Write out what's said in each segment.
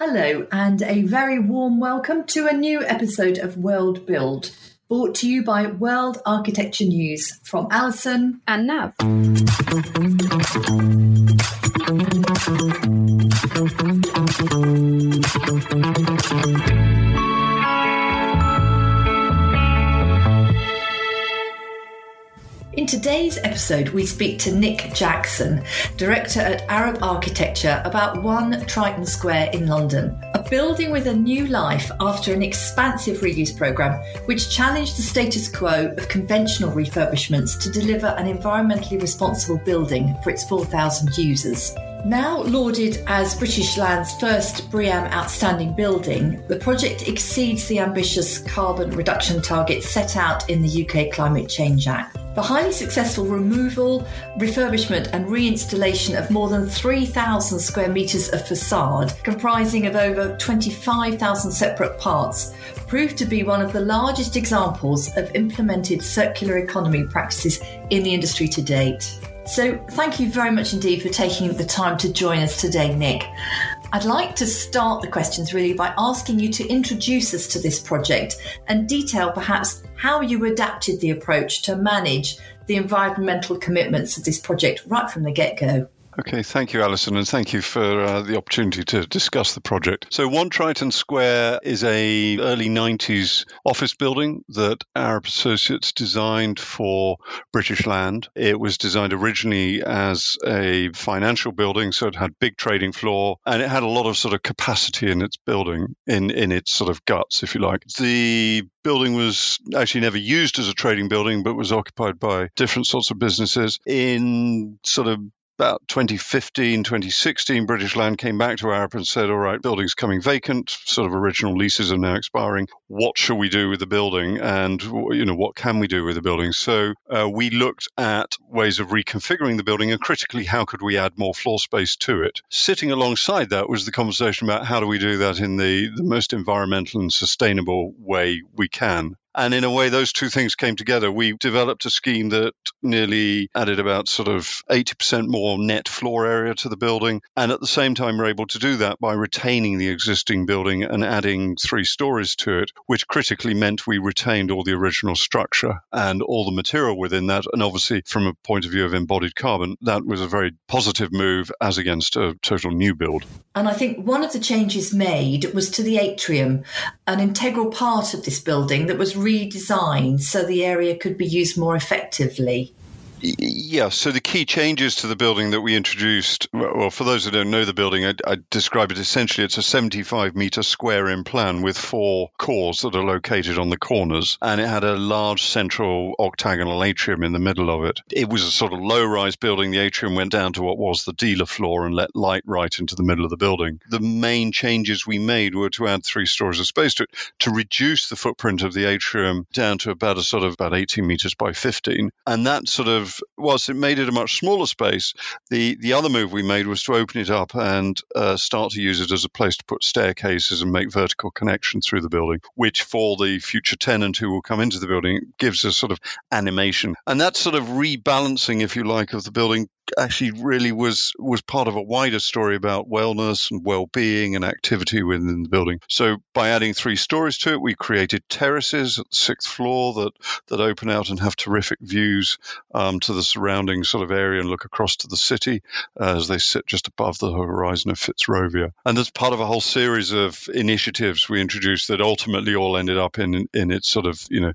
Hello, and a very warm welcome to a new episode of World Build, brought to you by World Architecture News from Alison and Nav. In today's episode, we speak to Nick Jackson, Director at Arup Architecture, about One Triton Square in London, a building with a new life after an expansive reuse programme which challenged the status quo of conventional refurbishments to deliver an environmentally responsible building for its 4,000 users. Now lauded as British Land's first BREEAM outstanding building, the project exceeds the ambitious carbon reduction targets set out in the UK Climate Change Act. The highly successful removal, refurbishment, and reinstallation of more than 3,000 square metres of facade, comprising of over 25,000 separate parts, proved to be one of the largest examples of implemented circular economy practices in the industry to date. So, thank you very much indeed for taking the time to join us today, Nick. I'd like to start the questions really by asking you to introduce us to this project and detail perhaps how you adapted the approach to manage the environmental commitments of this project right from the get go. Okay, thank you, Alison, and thank you for uh, the opportunity to discuss the project. So, One Triton Square is a early 90s office building that Arup Associates designed for British Land. It was designed originally as a financial building, so it had big trading floor, and it had a lot of sort of capacity in its building, in, in its sort of guts, if you like. The building was actually never used as a trading building, but was occupied by different sorts of businesses. In sort of about 2015, 2016, British Land came back to Arup and said, all right, building's coming vacant, sort of original leases are now expiring. What shall we do with the building? And, you know, what can we do with the building? So uh, we looked at ways of reconfiguring the building and critically, how could we add more floor space to it? Sitting alongside that was the conversation about how do we do that in the, the most environmental and sustainable way we can. And in a way, those two things came together. We developed a scheme that nearly added about sort of 80% more net floor area to the building. And at the same time, we're able to do that by retaining the existing building and adding three stories to it, which critically meant we retained all the original structure and all the material within that. And obviously, from a point of view of embodied carbon, that was a very positive move as against a total new build. And I think one of the changes made was to the atrium, an integral part of this building that was redesigned so the area could be used more effectively. Yeah, so the key changes to the building that we introduced, well, for those who don't know the building, I, I describe it essentially it's a 75 meter square in plan with four cores that are located on the corners, and it had a large central octagonal atrium in the middle of it. It was a sort of low rise building. The atrium went down to what was the dealer floor and let light right into the middle of the building. The main changes we made were to add three stories of space to it to reduce the footprint of the atrium down to about a sort of about 18 meters by 15. And that sort of whilst it made it a much smaller space, the, the other move we made was to open it up and uh, start to use it as a place to put staircases and make vertical connections through the building, which for the future tenant who will come into the building gives a sort of animation. And that sort of rebalancing, if you like, of the building actually really was was part of a wider story about wellness and well-being and activity within the building. So by adding three stories to it, we created terraces at the sixth floor that that open out and have terrific views um, to the surrounding sort of area and look across to the city uh, as they sit just above the horizon of Fitzrovia. And as part of a whole series of initiatives we introduced that ultimately all ended up in in its sort of you know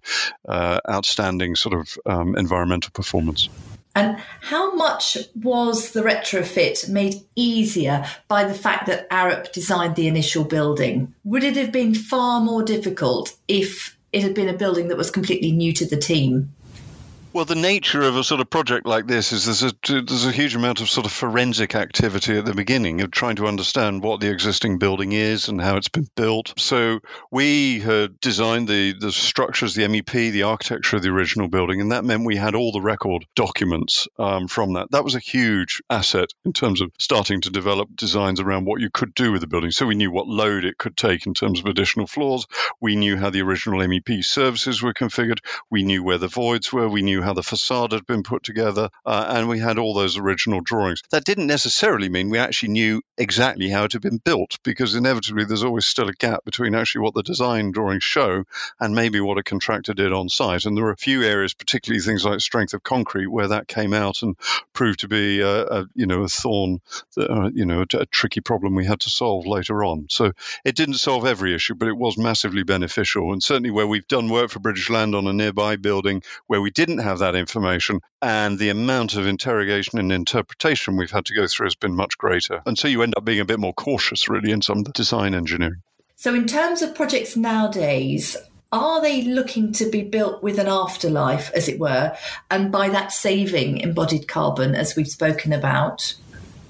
uh, outstanding sort of um, environmental performance. And how much was the retrofit made easier by the fact that Arup designed the initial building? Would it have been far more difficult if it had been a building that was completely new to the team? Well, the nature of a sort of project like this is there's a there's a huge amount of sort of forensic activity at the beginning of trying to understand what the existing building is and how it's been built. So we had designed the the structures, the MEP, the architecture of the original building, and that meant we had all the record documents um, from that. That was a huge asset in terms of starting to develop designs around what you could do with the building. So we knew what load it could take in terms of additional floors. We knew how the original MEP services were configured. We knew where the voids were. We knew how the facade had been put together, uh, and we had all those original drawings. That didn't necessarily mean we actually knew exactly how it had been built, because inevitably there's always still a gap between actually what the design drawings show and maybe what a contractor did on site. And there were a few areas, particularly things like strength of concrete, where that came out and proved to be a, a you know a thorn, uh, you know, a, a tricky problem we had to solve later on. So it didn't solve every issue, but it was massively beneficial. And certainly where we've done work for British Land on a nearby building where we didn't have that information, and the amount of interrogation and interpretation we've had to go through has been much greater. And so you end up being a bit more cautious, really, in some design engineering. So, in terms of projects nowadays, are they looking to be built with an afterlife, as it were, and by that saving embodied carbon, as we've spoken about?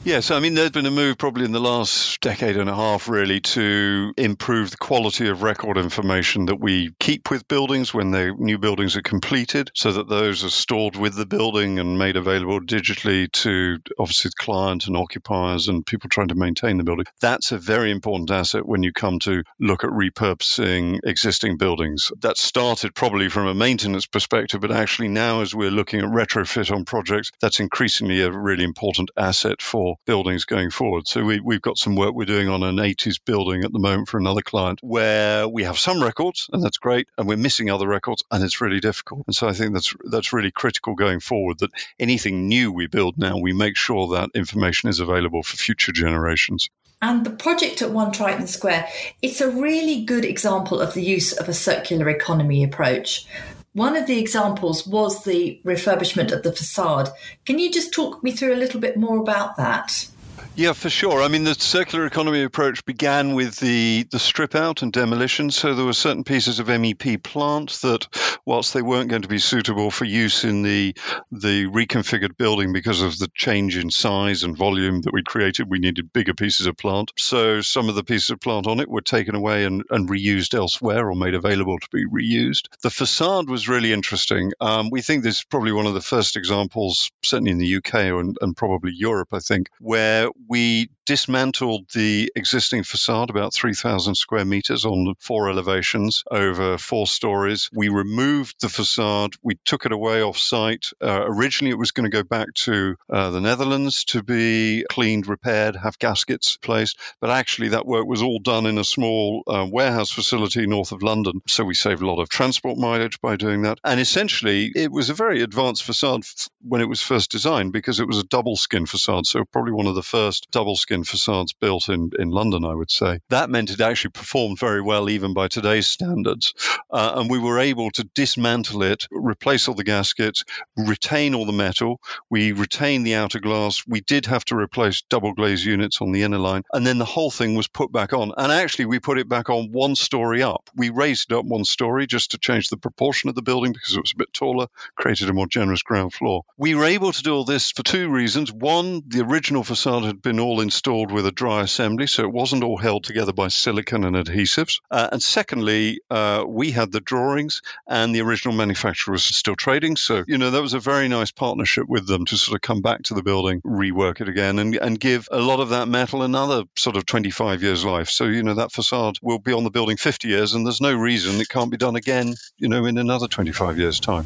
Yes, I mean, there's been a move probably in the last decade and a half, really, to improve the quality of record information that we keep with buildings when the new buildings are completed, so that those are stored with the building and made available digitally to obviously the client and occupiers and people trying to maintain the building. That's a very important asset when you come to look at repurposing existing buildings. That started probably from a maintenance perspective, but actually now, as we're looking at retrofit on projects, that's increasingly a really important asset for buildings going forward. So we, we've got some work we're doing on an 80s building at the moment for another client where we have some records and that's great, and we're missing other records and it's really difficult. And so I think that's that's really critical going forward that anything new we build now, we make sure that information is available for future generations. And the project at One Triton Square, it's a really good example of the use of a circular economy approach. One of the examples was the refurbishment of the facade. Can you just talk me through a little bit more about that? Yeah, for sure. I mean, the circular economy approach began with the, the strip out and demolition. So there were certain pieces of MEP plant that, whilst they weren't going to be suitable for use in the the reconfigured building because of the change in size and volume that we created, we needed bigger pieces of plant. So some of the pieces of plant on it were taken away and, and reused elsewhere or made available to be reused. The facade was really interesting. Um, we think this is probably one of the first examples, certainly in the UK and, and probably Europe, I think, where we dismantled the existing facade, about 3,000 square meters on four elevations over four stories. We removed the facade. We took it away off site. Uh, originally, it was going to go back to uh, the Netherlands to be cleaned, repaired, have gaskets placed. But actually, that work was all done in a small uh, warehouse facility north of London. So we saved a lot of transport mileage by doing that. And essentially, it was a very advanced facade when it was first designed because it was a double skin facade. So probably one of the first first double skin facades built in, in London, I would say. That meant it actually performed very well, even by today's standards. Uh, and we were able to dismantle it, replace all the gaskets, retain all the metal. We retained the outer glass. We did have to replace double glaze units on the inner line. And then the whole thing was put back on. And actually, we put it back on one story up. We raised it up one story just to change the proportion of the building because it was a bit taller, created a more generous ground floor. We were able to do all this for two reasons. One, the original facade had been all installed with a dry assembly, so it wasn't all held together by silicon and adhesives. Uh, and secondly, uh, we had the drawings, and the original manufacturer was still trading. So, you know, that was a very nice partnership with them to sort of come back to the building, rework it again, and, and give a lot of that metal another sort of 25 years life. So, you know, that facade will be on the building 50 years, and there's no reason it can't be done again, you know, in another 25 years' time.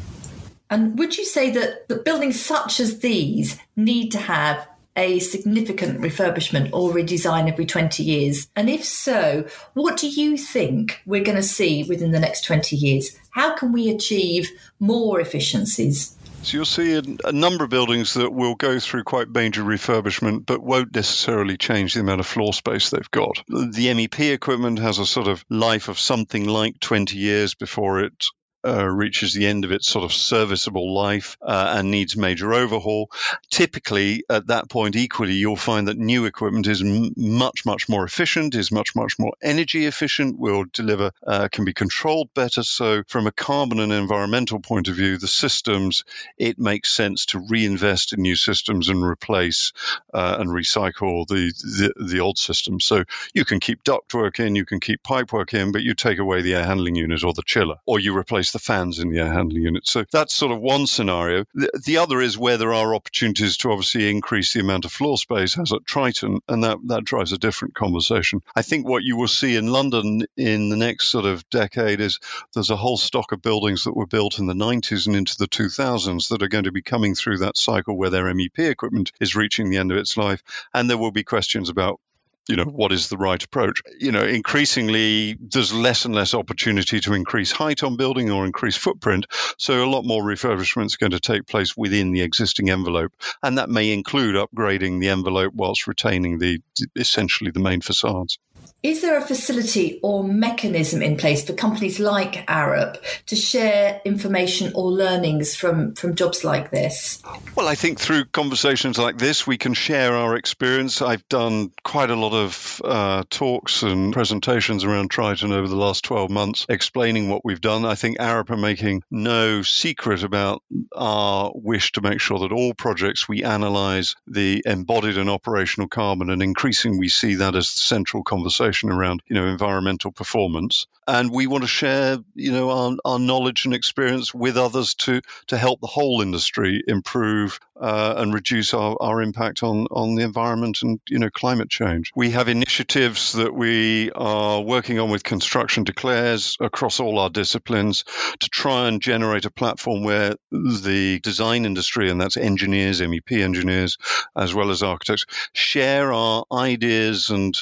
And would you say that the buildings such as these need to have a significant refurbishment or redesign every 20 years? And if so, what do you think we're going to see within the next 20 years? How can we achieve more efficiencies? So you'll see a, a, number of buildings that will go through quite major refurbishment, but won't necessarily change the amount of floor space they've got. The MEP equipment has a sort of life of something like 20 years before it uh, reaches the end of its sort of serviceable life uh, and needs major overhaul. Typically, at that point, equally, you'll find that new equipment is m- much, much more efficient, is much, much more energy efficient, will deliver, uh, can be controlled better. So, from a carbon and environmental point of view, the systems, it makes sense to reinvest in new systems and replace uh, and recycle the, the, the old systems. So, you can keep ductwork in, you can keep pipework in, but you take away the air handling unit or the chiller, or you replace the the fans in the air handling unit. So that's sort of one scenario. The, the other is where there are opportunities to obviously increase the amount of floor space, as at Triton, and that, that drives a different conversation. I think what you will see in London in the next sort of decade is there's a whole stock of buildings that were built in the 90s and into the 2000s that are going to be coming through that cycle where their MEP equipment is reaching the end of its life. And there will be questions about you know mm-hmm. what is the right approach? You know increasingly there's less and less opportunity to increase height on building or increase footprint so a lot more refurbishment is going to take place within the existing envelope and that may include upgrading the envelope whilst retaining the essentially the main facades is there a facility or mechanism in place for companies like Arup to share information or learnings from, from jobs like this? Well, I think through conversations like this, we can share our experience. I've done quite a lot of uh, talks and presentations around Triton over the last 12 months explaining what we've done. I think Arup are making no secret about our wish to make sure that all projects we analyze the embodied and operational carbon, and increasingly we see that as the central conversation conversation around you know environmental performance, and we want to share you know our, our knowledge and experience with others to to help the whole industry improve uh, and reduce our, our impact on on the environment and you know climate change. We have initiatives that we are working on with Construction Declares across all our disciplines to try and generate a platform where the design industry and that's engineers, MEP engineers, as well as architects, share our ideas and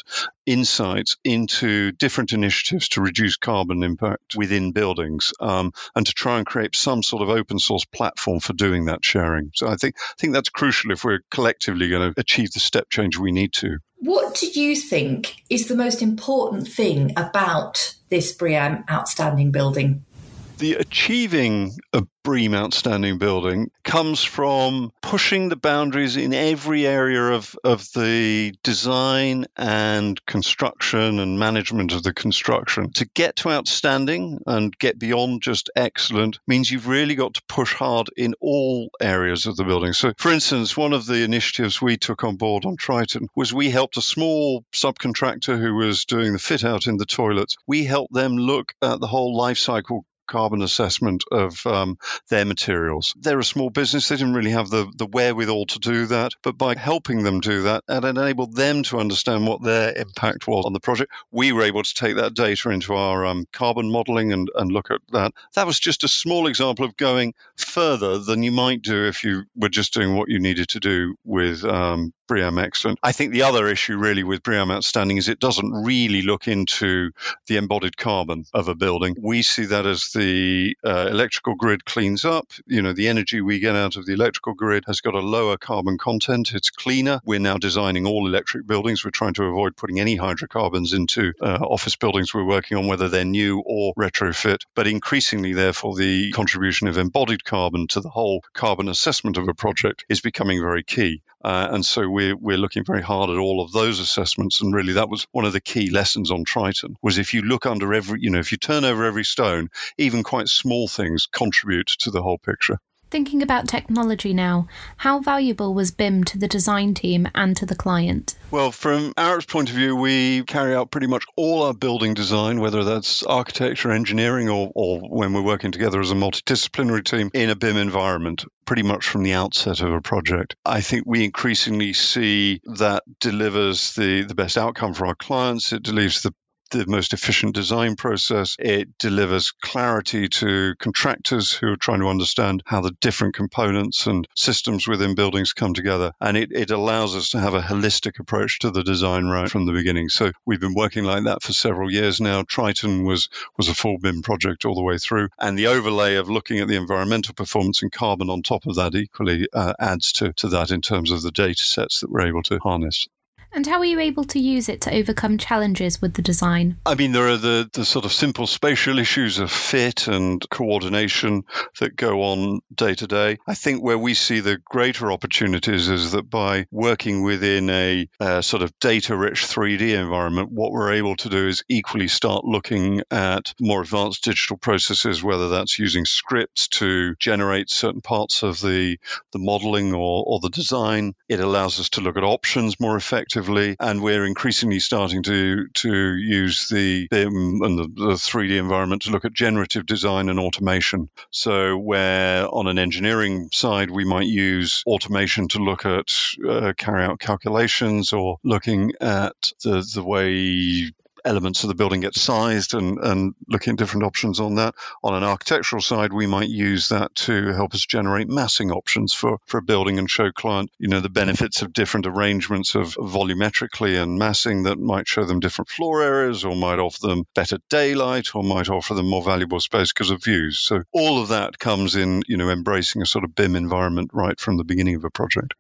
insights into different initiatives to reduce carbon impact within buildings um, and to try and create some sort of open source platform for doing that sharing. So I think I think that's crucial if we're collectively going to achieve the step change we need to. What do you think is the most important thing about this BREEAM outstanding building? The achieving a BREEAM outstanding building comes from pushing the boundaries in every area of, of the design and construction and management of the construction. To get to outstanding and get beyond just excellent means you've really got to push hard in all areas of the building. So, for instance, one of the initiatives we took on board on Triton was we helped a small subcontractor who was doing the fit out in the toilets. We helped them look at the whole life cycle carbon assessment of um, their materials. They're a small business; they didn't really have the the wherewithal to do that. But by helping them do that, and enabled them to understand what their impact was on the project, we were able to take that data into our um, carbon modelling and, and look at that. That was just a small example of going further than you might do if you were just doing what you needed to do with um, BREEAM Excellent. I think the other issue really with BREEAM Outstanding is it doesn't really look into the embodied carbon of a building. We see that as the uh, electrical grid cleans up. You know, the energy we get out of the electrical grid has got a lower carbon content. It's cleaner. We're now designing all electric buildings. We're trying to avoid putting any hydrocarbons into uh, office buildings we're working on, whether they're new or retrofit. But increasingly, therefore, the contribution of embodied carbon to the whole carbon assessment of a project is becoming very key. Uh, and so we're, we're looking very hard at all of those assessments. And really, that was one of the key lessons on Triton was if you look under every, you know, if you turn over every stone, even quite small things contribute to the whole picture. Thinking about technology now, how valuable was BIM to the design team and to the client? Well, from our point of view, we carry out pretty much all our building design, whether that's architecture, engineering, or, or when we're working together as a multidisciplinary team in a BIM environment, pretty much from the outset of a project. I think we increasingly see that delivers the, the best outcome for our clients. It delivers the the most efficient design process. It delivers clarity to contractors who are trying to understand how the different components and systems within buildings come together. And it, it allows us to have a holistic approach to the design right from the beginning. So we've been working like that for several years now. Triton was, was a full BIM project all the way through. And the overlay of looking at the environmental performance and carbon on top of that equally uh, adds to, to that in terms of the data sets that we're able to harness. And how are you able to use it to overcome challenges with the design? I mean, there are the, the sort of simple spatial issues of fit and coordination that go on day to day. I think where we see the greater opportunities is that by working within a, a sort of data rich 3D environment, what we're able to do is equally start looking at more advanced digital processes, whether that's using scripts to generate certain parts of the, the modeling or, or the design. It allows us to look at options more effectively and we're increasingly starting to to use the BIM and the, the 3D environment to look at generative design and automation. So where on an engineering side we might use automation to look at uh, carry out calculations or looking at the the way elements of the building get sized and, and looking at different options on that. On an architectural side, we might use that to help us generate massing options for, for a building and show client, you know, the benefits of different arrangements of volumetrically and massing that might show them different floor areas or might offer them better daylight or might offer them more valuable space because of views. So all of that comes in, you know, embracing a sort of BIM environment right from the beginning of a project.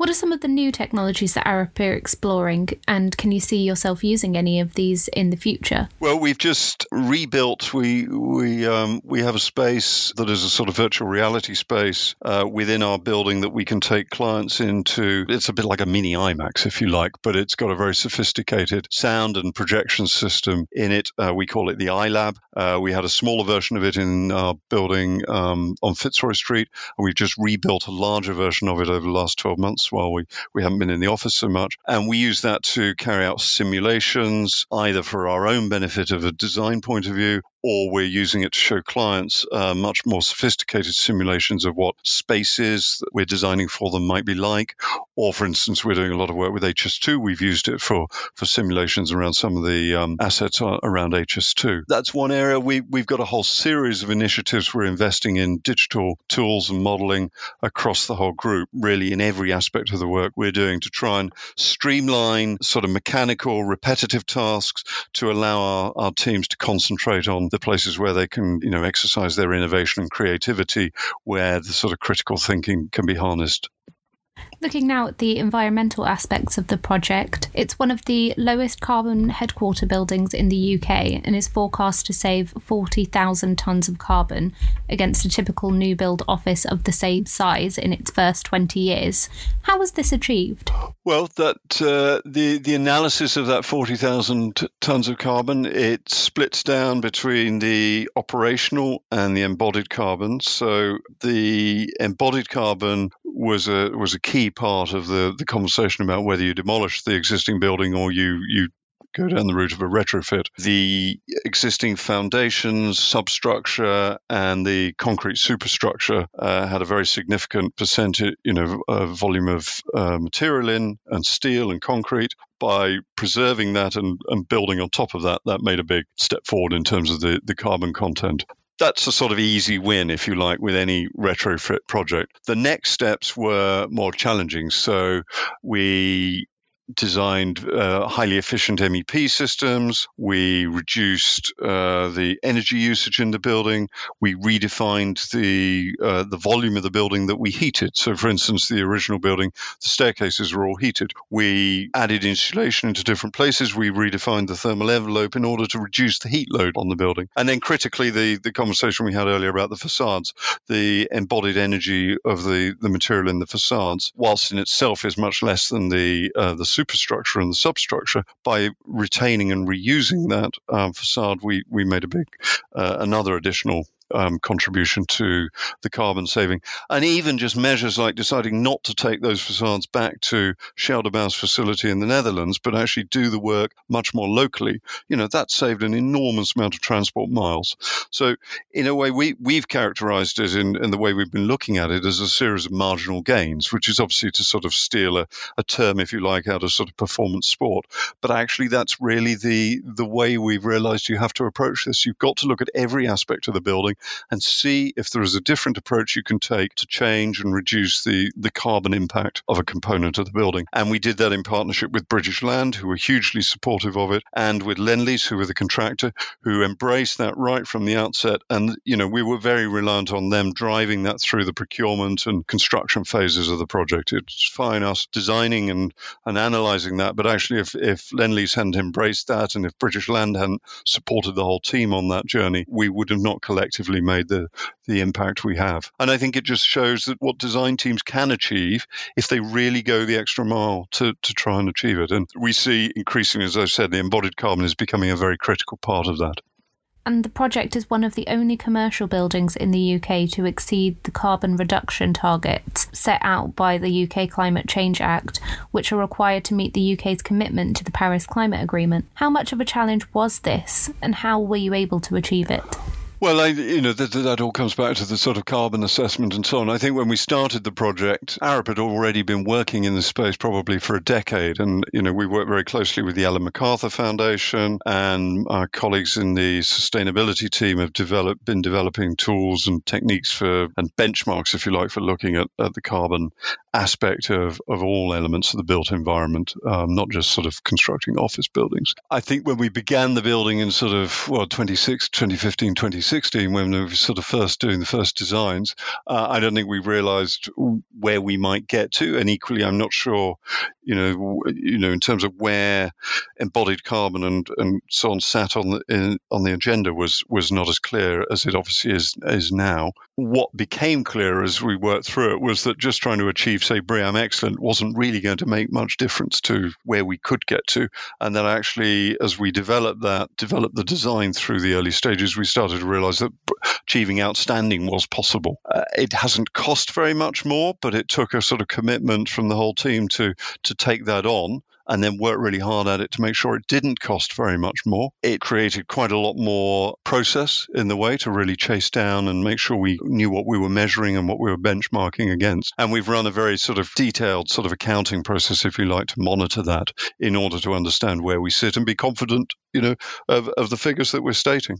What are some of the new technologies that Arup are exploring, and can you see yourself using any of these in the future? Well, we've just rebuilt. We we um, we have a space that is a sort of virtual reality space uh, within our building that we can take clients into. It's a bit like a mini IMAX, if you like, but it's got a very sophisticated sound and projection system in it. Uh, we call it the iLab. Uh, we had a smaller version of it in our building um, on Fitzroy Street, and we've just rebuilt a larger version of it over the last 12 months while we, we haven't been in the office so much. And we use that to carry out simulations, either for our own benefit of a design point of view or we're using it to show clients uh, much more sophisticated simulations of what spaces that we're designing for them might be like. Or, for instance, we're doing a lot of work with HS2. We've used it for, for simulations around some of the um, assets around HS2. That's one area. We, we've got a whole series of initiatives we're investing in digital tools and modeling across the whole group, really in every aspect of the work we're doing to try and streamline sort of mechanical, repetitive tasks to allow our, our teams to concentrate on the places where they can, you know, exercise their innovation and creativity, where the sort of critical thinking can be harnessed. Looking now at the environmental aspects of the project, it's one of the lowest carbon headquarter buildings in the UK and is forecast to save 40,000 tonnes of carbon against a typical new build office of the same size in its first 20 years. How was this achieved? Well, that uh, the the analysis of that 40,000 tonnes of carbon it splits down between the operational and the embodied carbon. So the embodied carbon was a was a key part of the the conversation about whether you demolish the existing building or you you go down the route of a retrofit. The existing foundations, substructure, and the concrete superstructure uh, had a very significant percentage, you know, uh, volume of uh, material in and steel and concrete. By preserving that and, and building on top of that, that made a big step forward in terms of the, the carbon content that's a sort of easy win, if you like, with any retrofit project. The next steps were more challenging. So we designed uh, highly efficient MEP systems. We reduced uh, the energy usage in the building. We redefined the uh, the volume of the building that we heated. So, for instance, the original building, the staircases were all heated. We added insulation into different places. We redefined the thermal envelope in order to reduce the heat load on the building. And then, critically, the the conversation we had earlier about the facades, the embodied energy of the the material in the facades, whilst in itself is much less than the uh, the superstructure and the substructure, by retaining and reusing that um, facade, we, we made a big, uh, another additional um, contribution to the carbon saving. And even just measures like deciding not to take those facades back to Scheldebouw's facility in the Netherlands, but actually do the work much more locally, you know, that saved an enormous amount of transport miles. So, in a way, we, we've characterized it in, in the way we've been looking at it as a series of marginal gains, which is obviously to sort of steal a, a term, if you like, out of sort of performance sport. But actually, that's really the, the way we've realized you have to approach this. You've got to look at every aspect of the building and see if there is a different approach you can take to change and reduce the, the carbon impact of a component of the building. And we did that in partnership with British Land, who were hugely supportive of it, and with Lendlease, who were the contractor, who embraced that right from the outset. And, you know, we were very reliant on them driving that through the procurement and construction phases of the project. It's fine us designing and, and analyzing that, but actually, if, if Lendlease hadn't embraced that and if British Land hadn't supported the whole team on that journey, we would have not collectively made the, the impact we have. And I think it just shows that what design teams can achieve if they really go the extra mile to, to try and achieve it. And we see increasingly, as I said, the embodied carbon is becoming a very critical part of that. And the project is one of the only commercial buildings in the UK to exceed the carbon reduction targets set out by the UK Climate Change Act, which are required to meet the UK's commitment to the Paris Climate Agreement. How much of a challenge was this, and how were you able to achieve it? Well, I, you know, that, that all comes back to the sort of carbon assessment and so on. I think when we started the project, Arup had already been working in this space probably for a decade. And, you know, we worked very closely with the Ellen MacArthur Foundation and our colleagues in the sustainability team have developed, been developing tools and techniques for, and benchmarks, if you like, for looking at, at the carbon aspect of, of all elements of the built environment, um, not just sort of constructing office buildings. I think when we began the building in sort of, well, 26, 2015, 2016, 2016 when we were sort of first doing the first designs, uh, I don't think we realised where we might get to, and equally, I'm not sure, you know, you know, in terms of where embodied carbon and, and so on sat on the in, on the agenda was was not as clear as it obviously is is now. What became clear as we worked through it was that just trying to achieve, say, BREEAM Excellent wasn't really going to make much difference to where we could get to, and that actually, as we developed that, developed the design through the early stages, we started to realize that achieving outstanding was possible. Uh, it hasn't cost very much more, but it took a sort of commitment from the whole team to to take that on and then work really hard at it to make sure it didn't cost very much more. It created quite a lot more process in the way to really chase down and make sure we knew what we were measuring and what we were benchmarking against. And we've run a very sort of detailed sort of accounting process, if you like, to monitor that in order to understand where we sit and be confident, you know, of, of the figures that we're stating.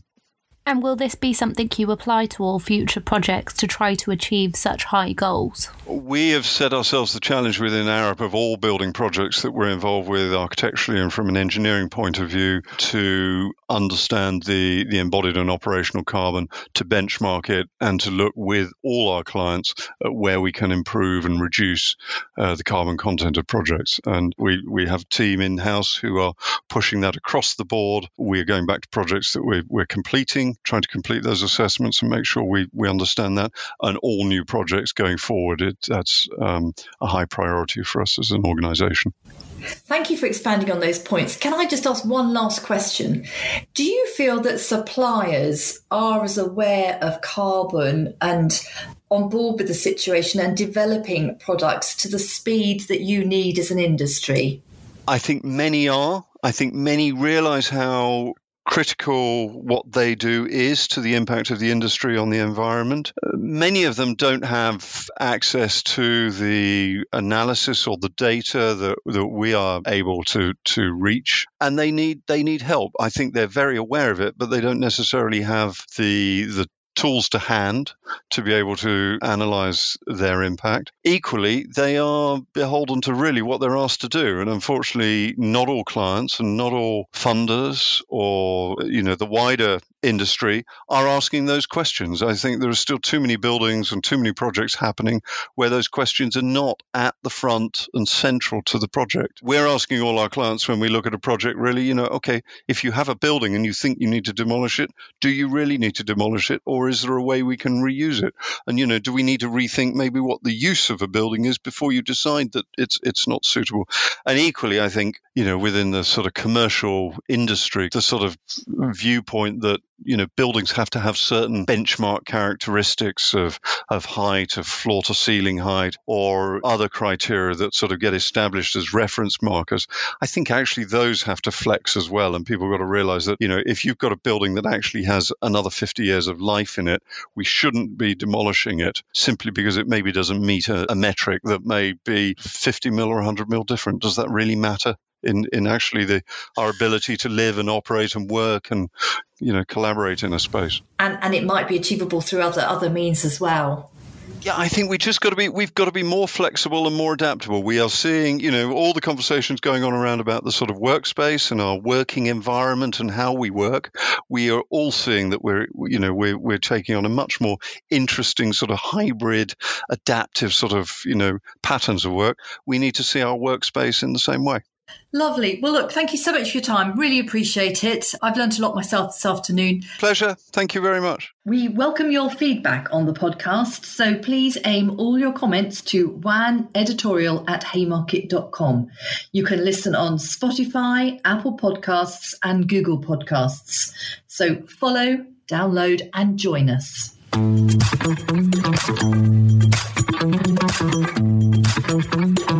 And will this be something you apply to all future projects to try to achieve such high goals? We have set ourselves the challenge within Arup of all building projects that we're involved with architecturally and from an engineering point of view to understand the, the embodied and operational carbon, to benchmark it, and to look with all our clients at where we can improve and reduce uh, the carbon content of projects. And we, we have a team in house who are pushing that across the board. We're going back to projects that we're, we're completing trying to complete those assessments and make sure we, we understand that. And all new projects going forward, it, that's um, a high priority for us as an organisation. Thank you for expanding on those points. Can I just ask one last question? Do you feel that suppliers are as aware of carbon and on board with the situation and developing products to the speed that you need as an industry? I think many are. I think many realize how critical what they do is to the impact of the industry on the environment. Uh, many of them don't have access to the analysis or the data that, that we are able to, to reach, and they need they need help. I think they're very aware of it, but they don't necessarily have the the tools to hand to be able to analyze their impact. Equally, they are beholden to really what they're asked to do. And unfortunately, not all clients and not all funders or, you know, the wider industry are asking those questions. I think there are still too many buildings and too many projects happening where those questions are not at the front and central to the project. We're asking all our clients when we look at a project really, you know, okay, if you have a building and you think you need to demolish it, do you really need to demolish it or is there a way we can reuse it? And you know, do we need to rethink maybe what the use of a building is before you decide that it's it's not suitable? And equally, I think you know within the sort of commercial industry, the sort of viewpoint that you know buildings have to have certain benchmark characteristics of of height, of floor to ceiling height, or other criteria that sort of get established as reference markers. I think actually those have to flex as well, and people got to realize that you know if you've got a building that actually has another 50 years of life life in it, we shouldn't be demolishing it simply because it maybe doesn't meet a, a metric that may be 50 mil or 100 mil different. Does that really matter? In, in actually the our ability to live and operate and work and you know collaborate in a space. And and it might be achievable through other other means as well yeah, I think we just got to be we've got to be more flexible and more adaptable. We are seeing, you know, all the conversations going on around about the sort of workspace and our working environment and how we work. We are all seeing that we're, you know, we're we're taking on a much more interesting sort of hybrid, adaptive sort of, you know, patterns of work. We need to see our workspace in the same way. Lovely. Well, look, thank you so much for your time. Really appreciate it. I've learned a lot myself this afternoon. Pleasure. Thank you very much. We welcome your feedback on the podcast, so please aim all your comments to waneditorial at haymarket.com. You can listen on Spotify, Apple Podcasts, and Google Podcasts. So follow, download, and join us.